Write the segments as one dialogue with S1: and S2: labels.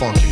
S1: funky.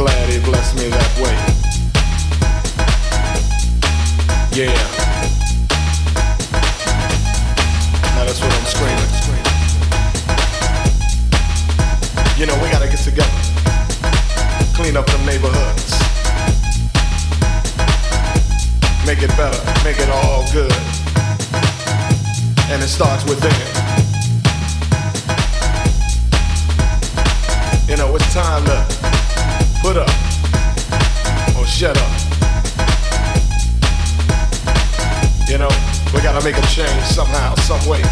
S1: glad he blessed me that way. Yeah. Now that's what I'm screaming. You know, we gotta get together. Clean up the neighborhoods. Make it better. Make it all good. And it starts within. You know, it's time to Put up or shut up. You know, we gotta make a change somehow, some way.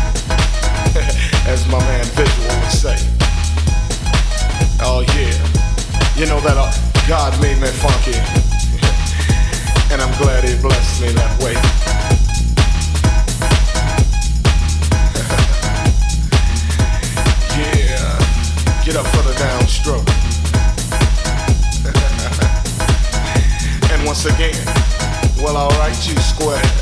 S1: As my man Visual would say. Oh yeah. You know that uh, God made me funky. and I'm glad he blessed me that way. once again. Well, alright, you square.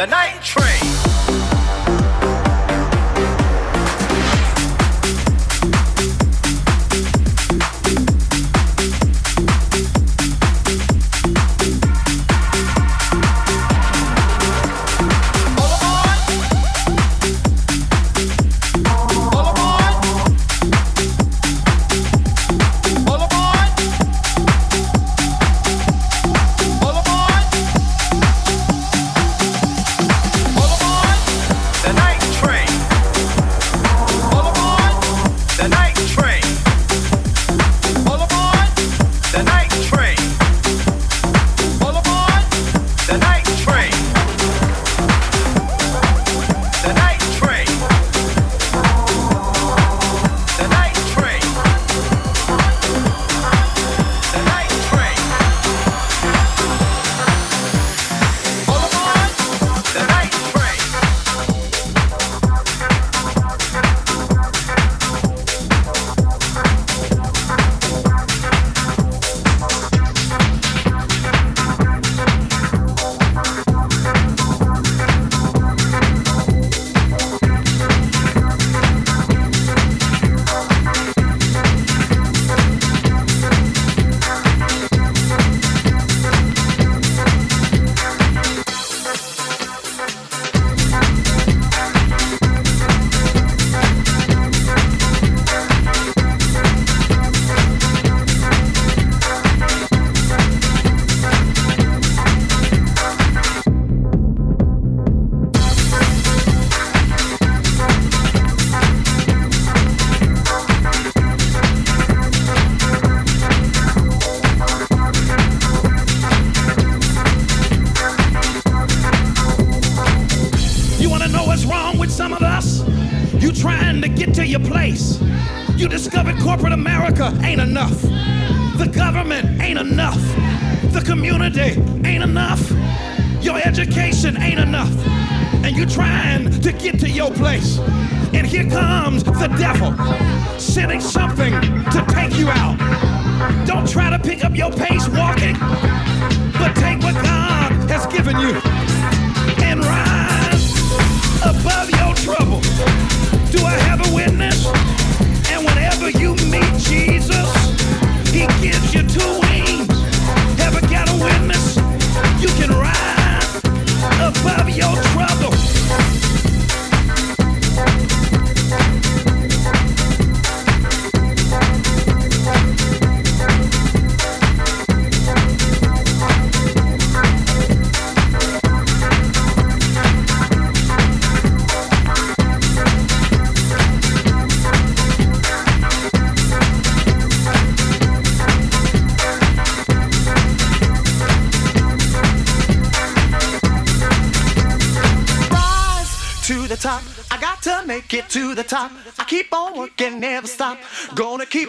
S2: Gonna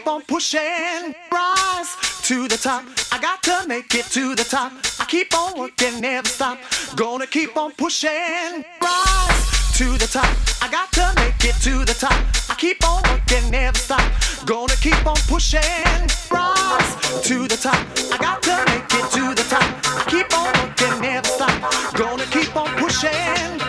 S3: keep on pushing, rise to the top. I got to make it to the top. I keep on working, never stop. Gonna keep on pushing, rise to the top. I got to make it to the top. I keep on working, never stop. Gonna keep on pushing, rise to the top. I got to make it to the top. I keep on working, never stop. Gonna keep on pushing,